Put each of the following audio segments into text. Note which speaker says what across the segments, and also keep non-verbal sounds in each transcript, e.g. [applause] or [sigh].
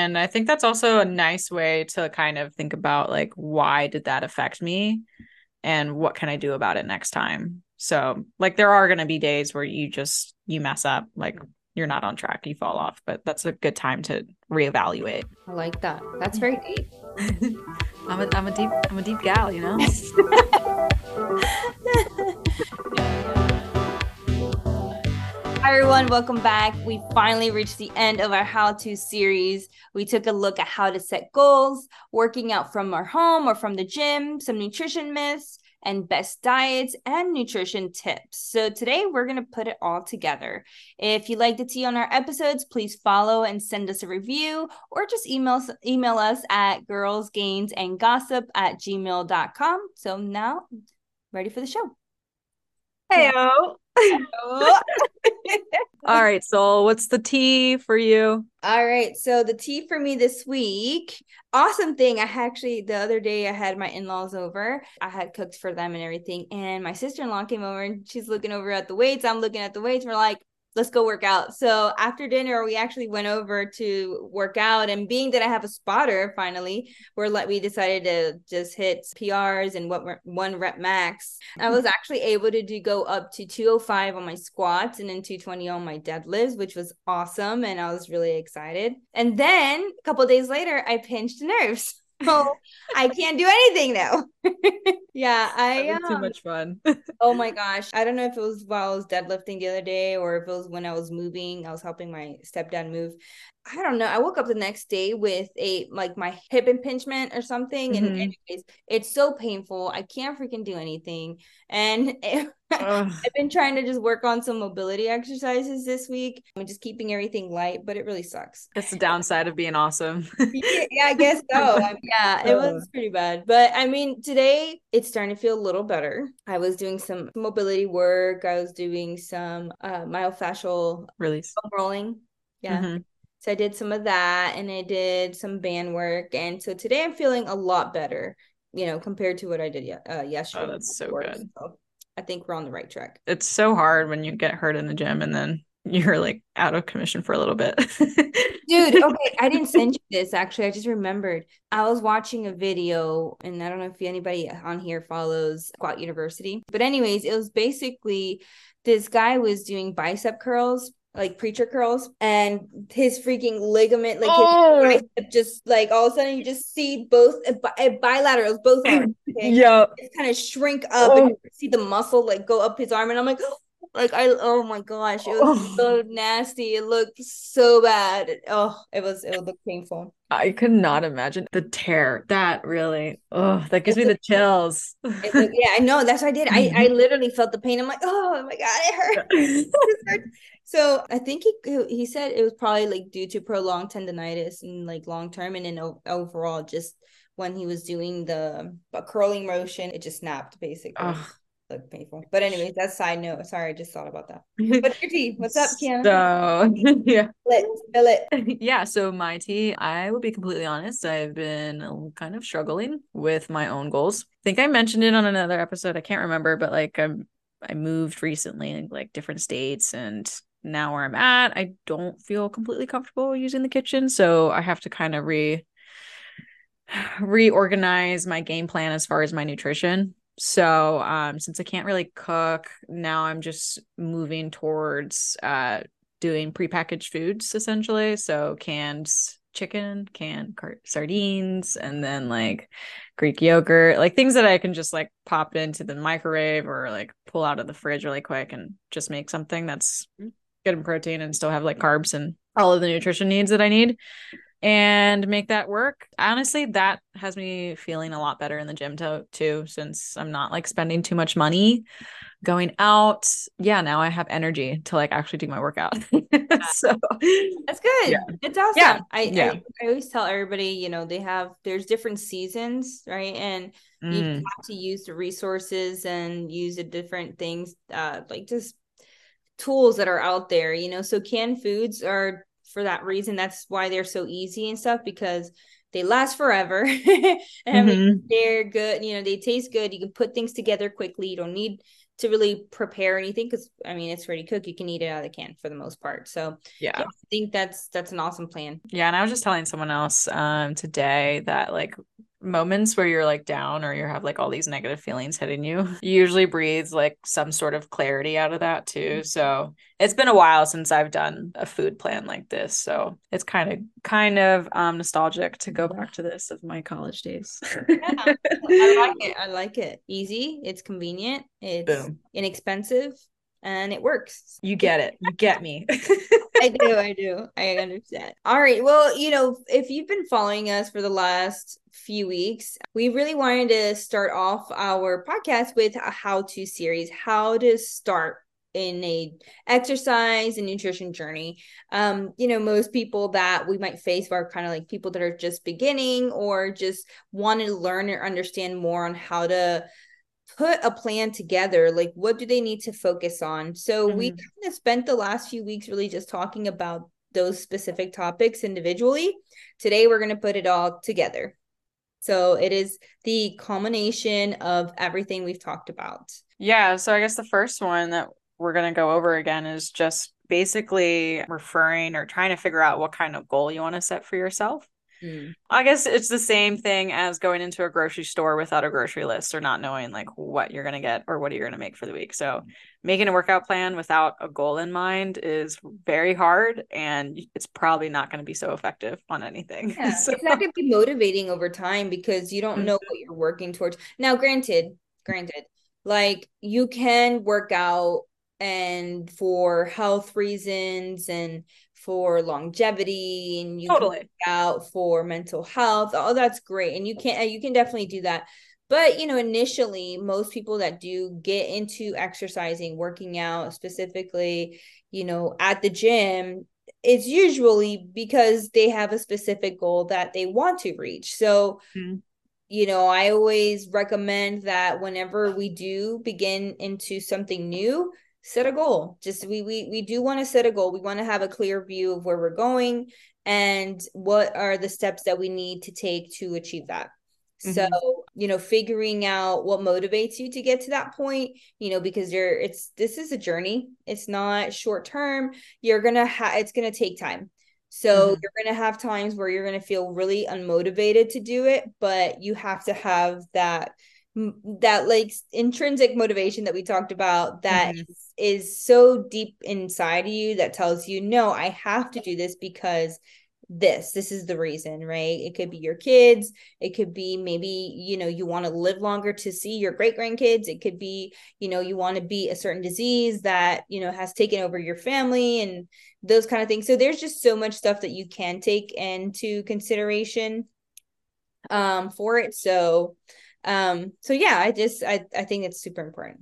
Speaker 1: And I think that's also a nice way to kind of think about like why did that affect me and what can I do about it next time. So, like there are going to be days where you just you mess up, like you're not on track, you fall off, but that's a good time to reevaluate.
Speaker 2: I like that. That's very deep. [laughs]
Speaker 1: I'm a I'm a deep I'm a deep gal, you know. [laughs] [laughs]
Speaker 2: Hi everyone, welcome back. We finally reached the end of our how to series. We took a look at how to set goals, working out from our home or from the gym, some nutrition myths, and best diets and nutrition tips. So today we're going to put it all together. If you like the tea on our episodes, please follow and send us a review or just email, email us at girlsgainsandgossip at gmail.com. So now ready for the show.
Speaker 1: Heyo. All right, Sol, what's the tea for you?
Speaker 2: All right, so the tea for me this week, awesome thing. I actually the other day I had my in-laws over. I had cooked for them and everything, and my sister-in-law came over and she's looking over at the weights. I'm looking at the weights. We're like, let's go work out. So after dinner, we actually went over to work out. And being that I have a spotter, finally, we're like we decided to just hit PRs and what one rep max. I was actually able to do go up to 205 on my squats and then 220 on my deadlifts, which was awesome. And I was really excited. And then a couple days later, I pinched nerves. So I can't do anything now. [laughs] yeah, I
Speaker 1: um, too much fun. [laughs]
Speaker 2: oh my gosh, I don't know if it was while I was deadlifting the other day or if it was when I was moving. I was helping my stepdad move. I don't know. I woke up the next day with a like my hip impingement or something, and mm-hmm. anyways, it's so painful. I can't freaking do anything, and it, [laughs] I've been trying to just work on some mobility exercises this week. I'm just keeping everything light, but it really sucks.
Speaker 1: That's the downside of being awesome. [laughs]
Speaker 2: yeah, yeah, I guess so. [laughs] I mean, yeah, it was pretty bad, but I mean, today it's starting to feel a little better. I was doing some mobility work. I was doing some uh, myofascial
Speaker 1: release
Speaker 2: rolling. Yeah. Mm-hmm. So I did some of that and I did some band work. And so today I'm feeling a lot better, you know, compared to what I did uh, yesterday.
Speaker 1: Oh, that's so good. So
Speaker 2: I think we're on the right track.
Speaker 1: It's so hard when you get hurt in the gym and then you're like out of commission for a little bit. [laughs]
Speaker 2: Dude, okay, I didn't send you this actually. I just remembered. I was watching a video and I don't know if anybody on here follows Squat University. But anyways, it was basically this guy was doing bicep curls like preacher curls and his freaking ligament like oh. his bicep just like all of a sudden you just see both uh, bilaterals both arms [clears throat]
Speaker 1: okay? yeah
Speaker 2: kind of shrink up oh. and see the muscle like go up his arm and i'm like [gasps] like I oh my gosh, it was oh. so nasty. It looked so bad. Oh, it was it looked painful.
Speaker 1: I could not imagine the tear. That really, oh, that gives it's me the chills.
Speaker 2: yeah, I know. That's what I did. I I [laughs] literally felt the pain. I'm like, oh my god, it hurt. [laughs] [laughs] so I think he he said it was probably like due to prolonged tendonitis and like long term, and then overall just when he was doing the curling motion, it just snapped basically. Oh look painful. But anyways, that's side note. Sorry, I just thought about that. [laughs] What's your tea? What's up, Kiana?
Speaker 1: So [laughs] yeah.
Speaker 2: Spill it. [laughs]
Speaker 1: yeah. So my tea, I will be completely honest. I've been kind of struggling with my own goals. I think I mentioned it on another episode. I can't remember, but like I'm I moved recently in like different states and now where I'm at, I don't feel completely comfortable using the kitchen. So I have to kind of re [sighs] reorganize my game plan as far as my nutrition so um since i can't really cook now i'm just moving towards uh doing prepackaged foods essentially so canned chicken canned car- sardines and then like greek yogurt like things that i can just like pop into the microwave or like pull out of the fridge really quick and just make something that's mm. Good in protein and still have like carbs and all of the nutrition needs that i need and make that work. Honestly, that has me feeling a lot better in the gym to- too, since I'm not like spending too much money going out. Yeah, now I have energy to like actually do my workout. [laughs] so
Speaker 2: that's good. Yeah. It's awesome. Yeah. I, yeah. I, I always tell everybody, you know, they have there's different seasons, right? And mm. you have to use the resources and use the different things, uh, like just tools that are out there, you know. So canned foods are for that reason. That's why they're so easy and stuff because they last forever [laughs] and mm-hmm. they're good. You know, they taste good. You can put things together quickly. You don't need to really prepare anything because I mean it's ready cooked. You can eat it out of the can for the most part. So
Speaker 1: yeah. yeah, I
Speaker 2: think that's that's an awesome plan.
Speaker 1: Yeah, and I was just telling someone else um today that like moments where you're like down or you have like all these negative feelings hitting you usually breathes like some sort of clarity out of that too so it's been a while since i've done a food plan like this so it's kind of kind of um nostalgic to go back to this of my college days yeah,
Speaker 2: i like it i like it easy it's convenient it's Boom. inexpensive and it works.
Speaker 1: You get it. You get me. [laughs]
Speaker 2: I do. I do. I understand. All right. Well, you know, if you've been following us for the last few weeks, we really wanted to start off our podcast with a how to series, how to start in a exercise and nutrition journey um you know most people that we might face are kind of like people that are just beginning or just want to learn or understand more on how to put a plan together like what do they need to focus on? So mm-hmm. we kind of spent the last few weeks really just talking about those specific topics individually. Today we're going to put it all together. So it is the culmination of everything we've talked about.
Speaker 1: Yeah so i guess the first one that we're going to go over again is just basically referring or trying to figure out what kind of goal you want to set for yourself Mm. I guess it's the same thing as going into a grocery store without a grocery list or not knowing like what you're going to get or what you're going to make for the week. So, making a workout plan without a goal in mind is very hard and it's probably not going to be so effective on anything. [laughs]
Speaker 2: Yeah, so. It's not going to be motivating over time because you don't mm-hmm. know what you're working towards. Now, granted, granted, like you can work out and for health reasons and for longevity and you
Speaker 1: totally.
Speaker 2: out for mental health. Oh that's great. And you can you can definitely do that. But you know initially most people that do get into exercising working out specifically you know at the gym it's usually because they have a specific goal that they want to reach. So mm-hmm. you know i always recommend that whenever we do begin into something new set a goal. Just we we, we do want to set a goal. We want to have a clear view of where we're going and what are the steps that we need to take to achieve that. Mm-hmm. so you know figuring out what motivates you to get to that point you know because you're it's this is a journey. It's not short term. You're gonna have it's gonna take time. So mm-hmm. you're going to have times where you're going to feel really unmotivated to do it, but you have to have that that like intrinsic motivation that we talked about that mm-hmm. is, is so deep inside of you that tells you no i have to do this because this this is the reason right? It could be your kids. It could be maybe you know you want to live longer to see your great grandkids it could be you know you want to beat a certain disease that you know has taken over your family and those kind of things. So there's just so much stuff that you can take into consideration um for it. So um so yeah i just i i think it's super important.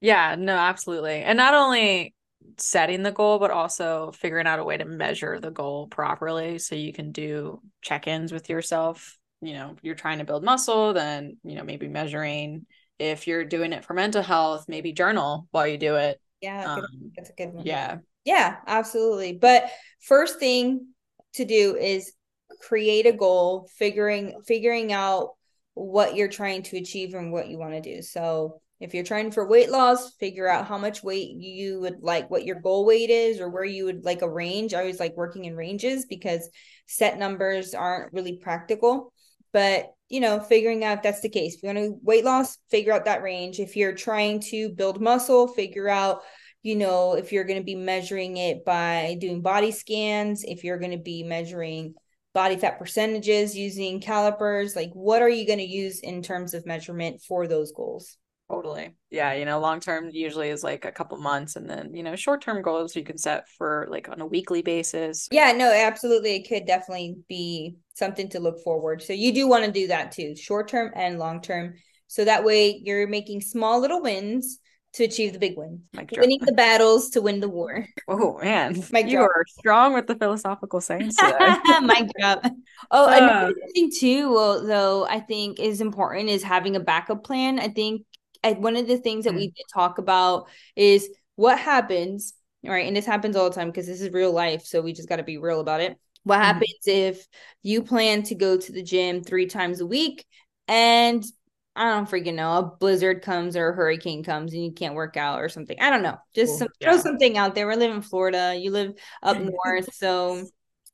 Speaker 1: Yeah no absolutely. And not only setting the goal but also figuring out a way to measure the goal properly so you can do check-ins with yourself. You know you're trying to build muscle then you know maybe measuring. If you're doing it for mental health maybe journal while you do it.
Speaker 2: Yeah um, that's a good one.
Speaker 1: yeah.
Speaker 2: Yeah absolutely. But first thing to do is create a goal figuring figuring out what you're trying to achieve and what you want to do. So if you're trying for weight loss, figure out how much weight you would like, what your goal weight is, or where you would like a range. I always like working in ranges because set numbers aren't really practical. But you know, figuring out if that's the case. If you want to weight loss, figure out that range. If you're trying to build muscle, figure out, you know, if you're going to be measuring it by doing body scans, if you're going to be measuring body fat percentages using calipers like what are you going to use in terms of measurement for those goals?
Speaker 1: Totally. Yeah you know long term usually is like a couple months and then you know short term goals you can set for like on a weekly basis.
Speaker 2: Yeah no absolutely it could definitely be something to look forward. So you do want to do that too short term and long term. So that way you're making small little wins to achieve the big win. Winning the battles to win the war. [laughs]
Speaker 1: Oh man, [laughs] Mike you drop. are strong with the philosophical sayings today. [laughs]
Speaker 2: Mic drop. Oh, uh, another thing too, well, though I think is important is having a backup plan. I think one of the things that we did talk about is what happens, right? And this happens all the time because this is real life, so we just got to be real about it. What happens mm-hmm. if you plan to go to the gym three times a week and I don't freaking know, a blizzard comes or a hurricane comes and you can't work out or something. I don't know. Just some, yeah. throw something out there. We live in Florida. You live up [laughs] north, so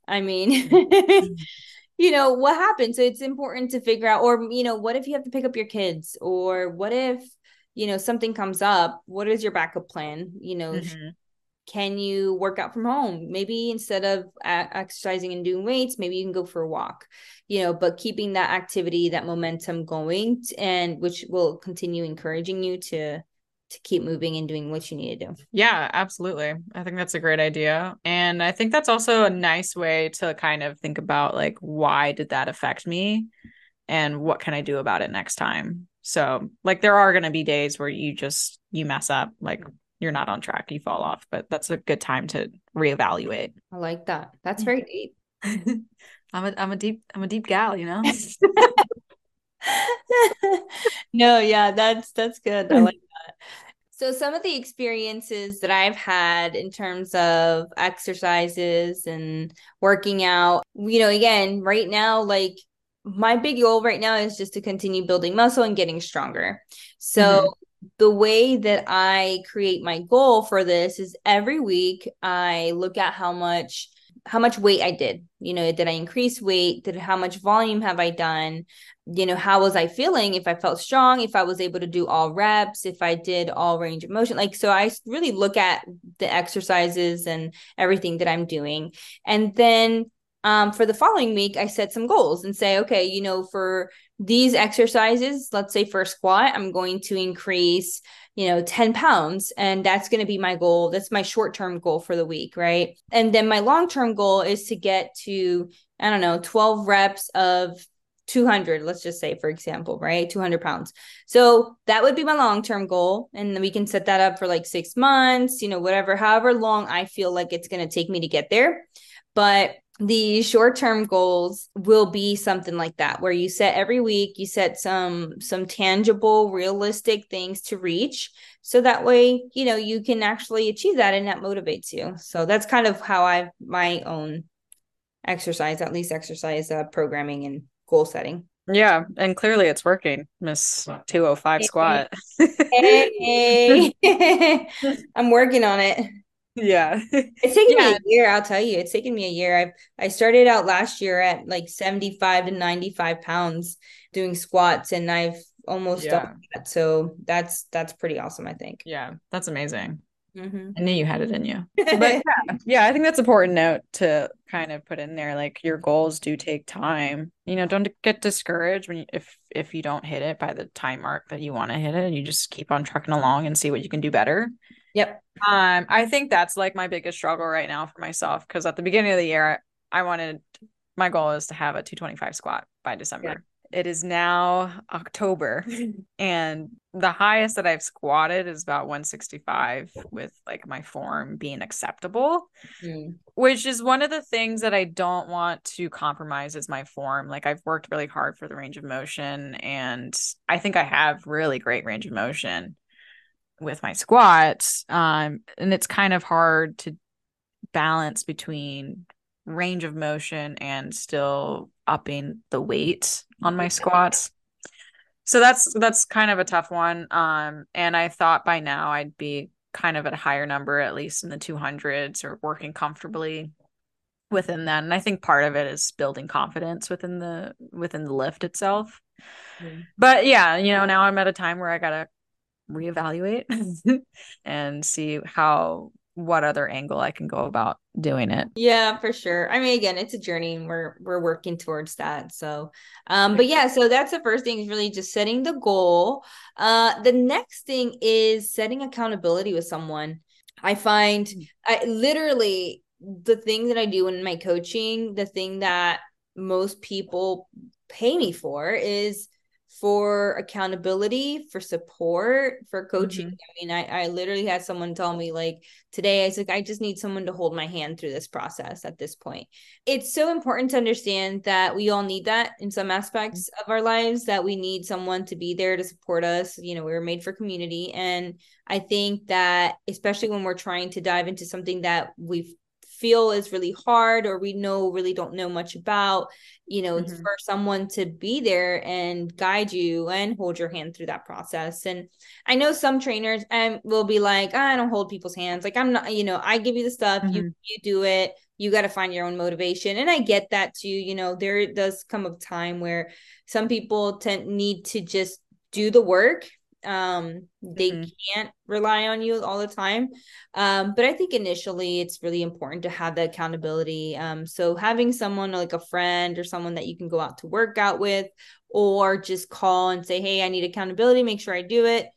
Speaker 2: I mean, [laughs] you know what happens. So it's important to figure out, or you know, what if you have to pick up your kids, or what if you know something comes up? What is your backup plan? You know, mm-hmm can you work out from home? Maybe instead of exercising and doing weights maybe you can go for a walk you know but keeping that activity that momentum going and which will continue encouraging you to to keep moving and doing what you need to do.
Speaker 1: Yeah absolutely. I think that's a great idea. And i think that's also a nice way to kind of think about like why did that affect me? And what can i do about it next time? So like there are going to be days where you just you mess up like you're not on track, you fall off. But that's a good time to reevaluate.
Speaker 2: I like that. That's very [laughs] deep.
Speaker 1: I'm a I'm a deep I'm a deep gal, you know. [laughs]
Speaker 2: no, yeah, that's that's good. I like that. So some of the experiences that I've had in terms of exercises and working out, you know, again, right now, like my big goal right now is just to continue building muscle and getting stronger. So mm-hmm the way that I create my goal for this is every week I look at how much how much weight I did. You know, did I increase weight? Did how much volume have I done? You know, how was I feeling? If I felt strong, if I was able to do all reps, if I did all range of motion. Like so I really look at the exercises and everything that I'm doing. And then um, for the following week, I set some goals and say, okay, you know, for these exercises, let's say for a squat, I'm going to increase, you know, 10 pounds. And that's going to be my goal. That's my short term goal for the week. Right. And then my long term goal is to get to, I don't know, 12 reps of 200 let's just say for example right 200 pounds so that would be my long term goal and we can set that up for like six months you know whatever however long i feel like it's going to take me to get there but the short term goals will be something like that where you set every week you set some some tangible realistic things to reach. So that way you know you can actually achieve that and that motivates you. So that's kind of how i my own exercise at least exercise uh, programming and goal setting.
Speaker 1: Yeah and clearly it's working miss 205 hey. squat. [laughs] Hey. [laughs]
Speaker 2: i'm working on it
Speaker 1: yeah. [laughs]
Speaker 2: It's taken yeah. me a year i'll tell you it's taken me a year. I i started out last year at like 75 to 95 pounds doing squats and i've almost yeah. done that so that's that's pretty awesome i think.
Speaker 1: Yeah that's amazing. Mm-hmm. i knew you had it in you. But [laughs] yeah, yeah i think that's important note to kind of put in there like your goals do take time. You know don't get discouraged when you, if if you don't hit it by the time mark that you want to hit it you just keep on trucking along and see what you can do better
Speaker 2: Yep.
Speaker 1: Um, I think that's like my biggest struggle right now for myself because at the beginning of the year, I wanted my goal is to have a 225 squat by December. Yeah. It is now October, [laughs] and the highest that I've squatted is about 165 with like my form being acceptable, mm. which is one of the things that I don't want to compromise is my form. Like I've worked really hard for the range of motion, and I think I have really great range of motion with my squats um and it's kind of hard to balance between range of motion and still upping the weight on my squats so that's that's kind of a tough one um and i thought by now i'd be kind of at a higher number at least in the 200s or working comfortably within that and i think part of it is building confidence within the within the lift itself mm-hmm. but yeah you know now i'm at a time where i gotta reevaluate [laughs] and see how what other angle I can go about doing it.
Speaker 2: Yeah, for sure. I mean, again, it's a journey and we're we're working towards that. So um, but yeah, so that's the first thing is really just setting the goal. Uh the next thing is setting accountability with someone. I find I literally the thing that I do in my coaching, the thing that most people pay me for is for accountability, for support, for coaching. Mm-hmm. I mean, I, I literally had someone tell me like today, I was like, I just need someone to hold my hand through this process at this point. It's so important to understand that we all need that in some aspects mm-hmm. of our lives, that we need someone to be there to support us. You know, we were made for community. And I think that especially when we're trying to dive into something that we've feel is really hard or we know really don't know much about you know mm-hmm. for someone to be there and guide you and hold your hand through that process and i know some trainers um, will be like i don't hold people's hands like i'm not you know i give you the stuff mm-hmm. you you do it you got to find your own motivation and i get that too you know there does come a time where some people tend need to just do the work um they mm-hmm. can't rely on you all the time um but i think initially it's really important to have the accountability um so having someone like a friend or someone that you can go out to work out with or just call and say hey i need accountability make sure i do it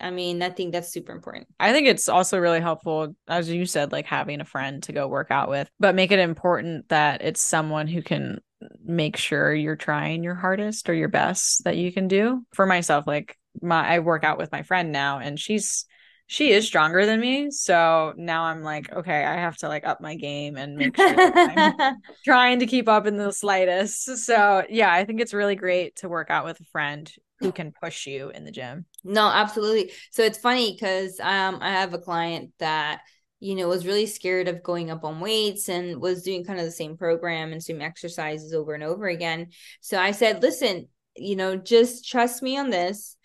Speaker 2: I mean, I think that's super important.
Speaker 1: I think it's also really helpful, as you said, like having a friend to go work out with, but make it important that it's someone who can make sure you're trying your hardest or your best that you can do. For myself, like my I work out with my friend now and she's she is stronger than me. So now I'm like, okay, I have to like up my game and make sure I'm [laughs] trying to keep up in the slightest. So yeah, I think it's really great to work out with a friend who can push you in the gym.
Speaker 2: No, absolutely. So it's funny because um I have a client that you know was really scared of going up on weights and was doing kind of the same program and same exercises over and over again. So I said, listen, you know, just trust me on this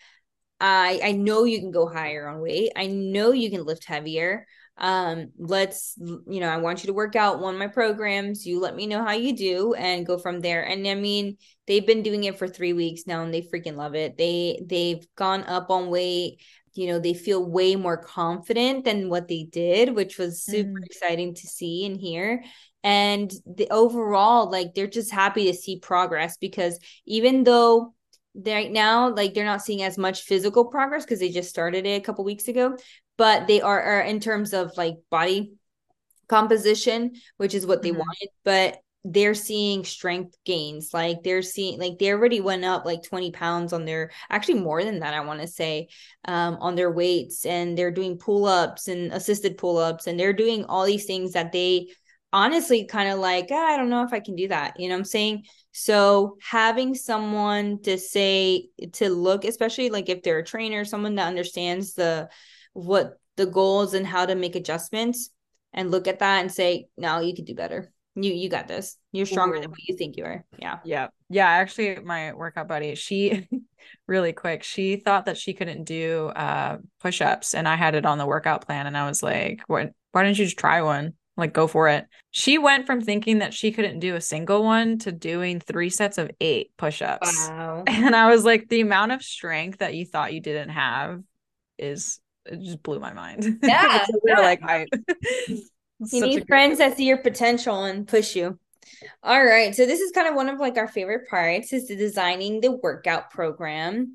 Speaker 2: I I know you can go higher on weight. I know you can lift heavier. Um, let's you know, I want you to work out one of my programs. You let me know how you do and go from there. And I mean, they've been doing it for three weeks now and they freaking love it. They they've gone up on weight. You know, they feel way more confident than what they did, which was super mm. exciting to see and hear and the overall like they're just happy to see progress because even though right now like they're not seeing as much physical progress because they just started it a couple weeks ago but they are, are, in terms of like body composition which is what they mm-hmm. wanted but they're seeing strength gains like they're seeing like they already went up like 20 pounds on their actually more than that i want to say um on their weights and they're doing pull-ups and assisted pull-ups and they're doing all these things that they honestly kind of like ah, i don't know if i can do that you know i'm saying so having someone to say to look, especially like if they're a trainer, someone that understands the what the goals and how to make adjustments and look at that and say, no, you could do better. You you got this. You're stronger Ooh. than what you think you are. Yeah.
Speaker 1: Yeah. Yeah. Actually, my workout buddy, she [laughs] really quick, she thought that she couldn't do uh push-ups and I had it on the workout plan and I was like, what why didn't you just try one? Like go for it. She went from thinking that she couldn't do a single one to doing three sets of eight push-ups. Wow. [laughs] And I was like, the amount of strength that you thought you didn't have is it just blew my mind. [laughs]
Speaker 2: Yeah. yeah. like I you need friends that see your potential and push you. All right. So this is kind of one of like our favorite parts is the designing the workout program.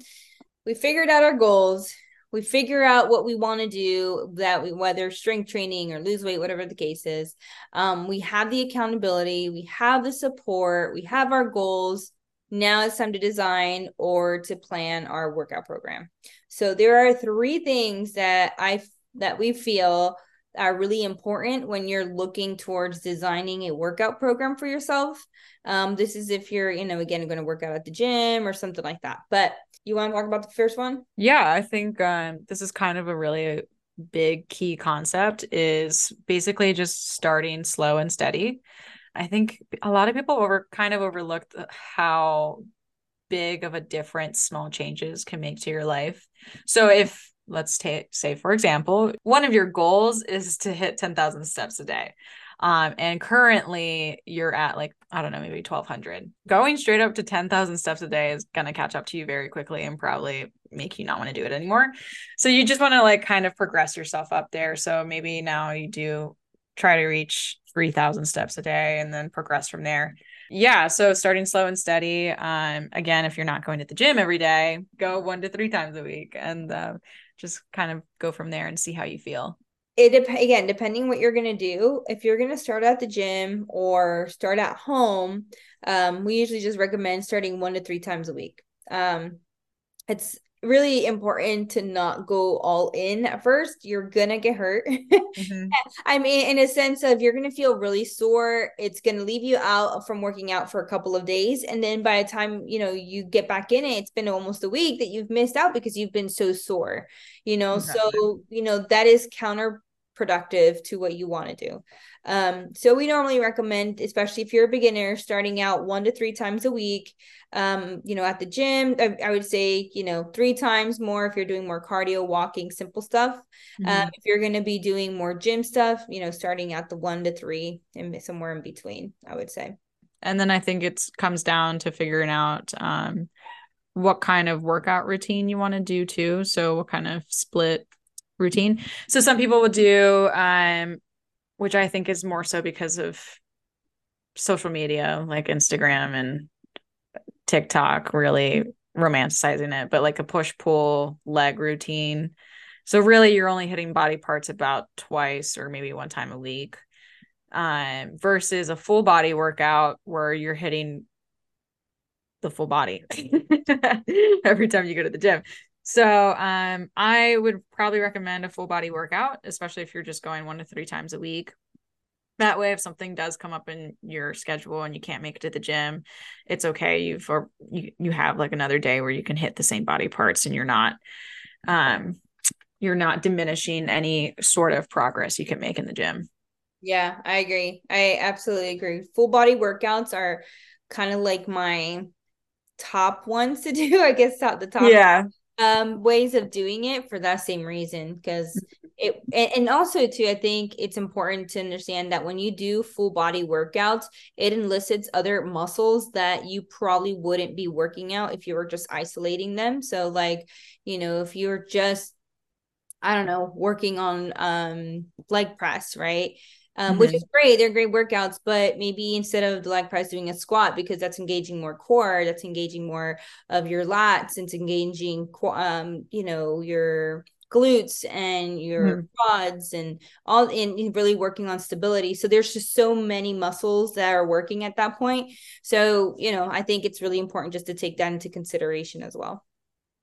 Speaker 2: We figured out our goals we figure out what we want to do that we whether strength training or lose weight whatever the case is. Um, we have the accountability we have the support we have our goals. Now it's time to design or to plan our workout program. So there are three things that i that we feel are really important when you're looking towards designing a workout program for yourself um, this is if you're you know again going to work out at the gym or something like that but you want to talk about the first one?
Speaker 1: Yeah, I think um, this is kind of a really big key concept is basically just starting slow and steady. I think a lot of people over kind of overlooked how big of a difference small changes can make to your life. So if let's take say for example, one of your goals is to hit 10,000 steps a day. Um, and currently you're at like, I don't know, maybe 1200. Going straight up to 10,000 steps a day is going to catch up to you very quickly and probably make you not want to do it anymore. So you just want to like kind of progress yourself up there. So maybe now you do try to reach 3000 steps a day and then progress from there. Yeah, so starting slow and steady. Um, again, if you're not going to the gym every day, go one to three times a week and uh, just kind of go from there and see how you feel.
Speaker 2: It dep- again depending what you're going to do if you're going to start at the gym or start at home um, we usually just recommend starting one to three times a week. Um, it's really important to not go all in at first. You're gonna get hurt. Mm-hmm. [laughs] i mean in a sense of you're gonna feel really sore. It's gonna leave you out from working out for a couple of days. And then by the time you know you get back in it it's been almost a week that you've missed out because you've been so sore you know? So you know that is counter productive to what you want to do. Um, so we normally recommend, especially if you're a beginner, starting out one to three times a week. Um, you know, at the gym, I, I would say, you know, three times more if you're doing more cardio, walking, simple stuff. Mm-hmm. Um, if you're going to be doing more gym stuff, you know, starting at the one to three and somewhere in between, I would say.
Speaker 1: And then I think it comes down to figuring out um, what kind of workout routine you want to do too. So what kind of split routine. So some people will do um which I think is more so because of social media like Instagram and TikTok really romanticizing it, but like a push pull leg routine. So really you're only hitting body parts about twice or maybe one time a week. Um versus a full body workout where you're hitting the full body [laughs] every time you go to the gym. So um, I would probably recommend a full body workout, especially if you're just going one to three times a week. That way, if something does come up in your schedule and you can't make it to the gym, it's okay. You've or you you have like another day where you can hit the same body parts and you're not um you're not diminishing any sort of progress you can make in the gym.
Speaker 2: Yeah, I agree. I absolutely agree. Full body workouts are kind of like my top ones to do. [laughs] I guess top the top.
Speaker 1: Yeah
Speaker 2: um ways of doing it for that same reason because it and, and also too i think it's important to understand that when you do full body workouts it elicits other muscles that you probably wouldn't be working out if you were just isolating them. So like you know if you're just i don't know working on um leg press right um, mm-hmm. which is great. They're great workouts, but maybe instead of the leg press doing a squat because that's engaging more core, that's engaging more of your lats, it's engaging, um, you know, your glutes and your mm-hmm. quads and all in really working on stability. So there's just so many muscles that are working at that point. So, you know, I think it's really important just to take that into consideration as well.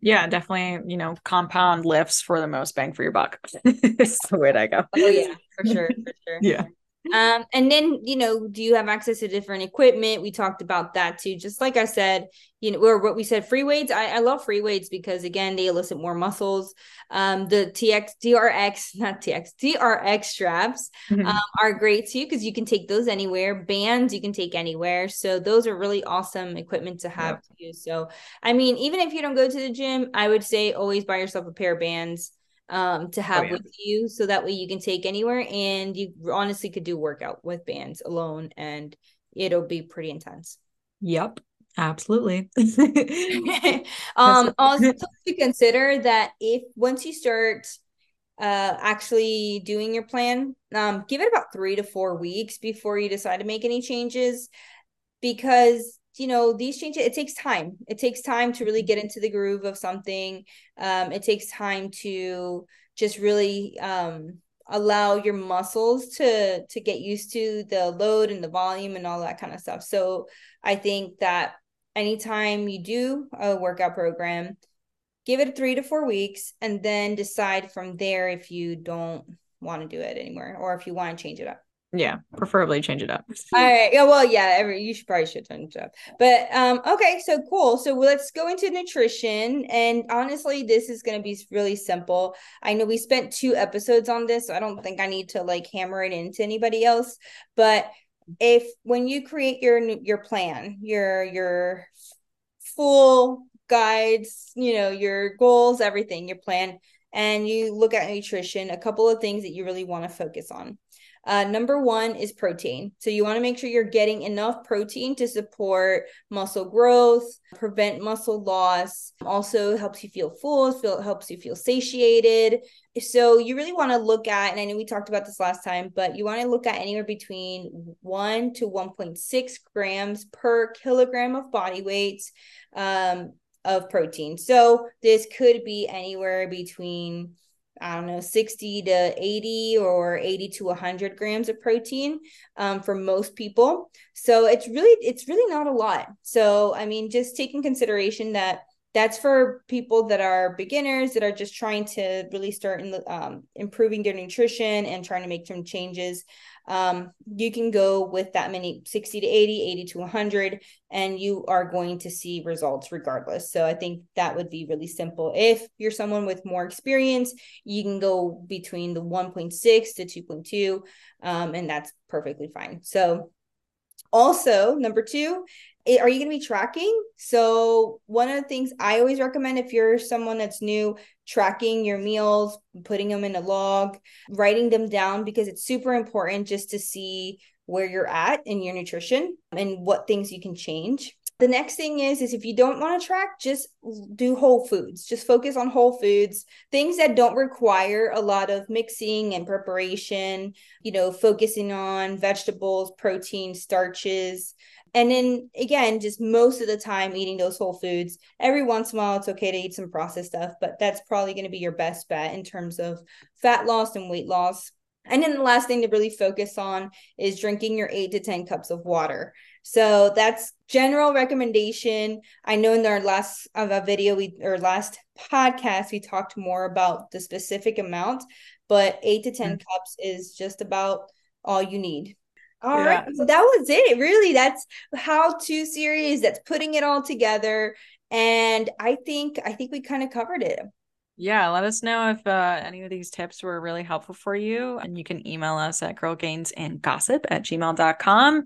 Speaker 1: Yeah, definitely, you know, compound lifts for the most bang for your buck. [laughs] it's the way I go.
Speaker 2: Oh yeah, for sure, for sure. [laughs]
Speaker 1: yeah.
Speaker 2: Um, and then you know, do you have access to different equipment? We talked about that too. Just like I said, you know, or what we said, free weights. I, I love free weights because again, they elicit more muscles. Um, the TX TRX, not TX, TRX straps mm-hmm. um, are great too because you can take those anywhere. Bands you can take anywhere. So those are really awesome equipment to have yeah. too. So I mean, even if you don't go to the gym, I would say always buy yourself a pair of bands um to oh, have oh, yeah. with you so that way you can take anywhere and you honestly could do workout with bands alone and it'll be pretty intense.
Speaker 1: Yep absolutely. [laughs] [laughs]
Speaker 2: Um also [laughs] to consider that if once you start uh actually doing your plan um give it about three to four weeks before you decide to make any changes because you know these changes it takes time. It takes time to really get into the groove of something. Um, it takes time to just really um, allow your muscles to to get used to the load and the volume and all that kind of stuff. So i think that anytime you do a workout program give it three to four weeks and then decide from there if you don't want to do it anymore or if you want to change it up
Speaker 1: yeah, preferably change it up.
Speaker 2: All right. Yeah. Well, yeah. Every you should probably should change it up. But um. Okay. So cool. So let's go into nutrition. And honestly, this is going to be really simple. I know we spent two episodes on this, so I don't think I need to like hammer it into anybody else. But if when you create your your plan, your your full guides, you know, your goals, everything, your plan, and you look at nutrition, a couple of things that you really want to focus on. Uh, number one is protein. So you want to make sure you're getting enough protein to support muscle growth, prevent muscle loss, also helps you feel full, feel helps you feel satiated. So you really want to look at, and I know we talked about this last time, but you want to look at anywhere between one to 1.6 grams per kilogram of body weight um, of protein. So this could be anywhere between I don't know, 60 to 80 or 80 to 100 grams of protein um, for most people. So it's really, it's really not a lot. So, I mean, just taking consideration that that's for people that are beginners that are just trying to really start in the, um, improving their nutrition and trying to make some changes. Um, you can go with that many 60 to 80, 80 to 100, and you are going to see results regardless. So I think that would be really simple. If you're someone with more experience, you can go between the 1.6 to 2.2, um, and that's perfectly fine. So also, number two, are you going to be tracking? So, one of the things I always recommend if you're someone that's new, tracking your meals, putting them in a log, writing them down because it's super important just to see where you're at in your nutrition and what things you can change. The next thing is is if you don't want to track, just do whole foods. Just focus on whole foods, things that don't require a lot of mixing and preparation, you know, focusing on vegetables, protein, starches, and then again, just most of the time eating those whole foods. Every once in a while, it's okay to eat some processed stuff, but that's probably going to be your best bet in terms of fat loss and weight loss. And then the last thing to really focus on is drinking your eight to 10 cups of water. So that's general recommendation. I know in our last of a video we or last podcast we talked more about the specific amount, but eight to 10 mm-hmm. cups is just about all you need. All yeah. right, So that was it. Really, that's how to series. That's putting it all together. And I think I think we kind of covered it.
Speaker 1: Yeah, let us know if uh, any of these tips were really helpful for you. And you can email us at girlgainsandgossip at gmail.com.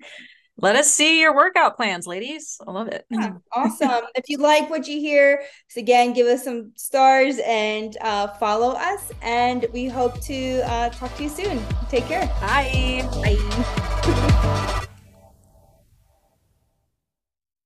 Speaker 1: Let us see your workout plans, ladies. I love it.
Speaker 2: Yeah, awesome. if you like what you hear, so again, give us some stars and uh, follow us. And we hope to uh, talk to you soon. Take care.
Speaker 1: Bye.
Speaker 2: Bye thank [laughs] you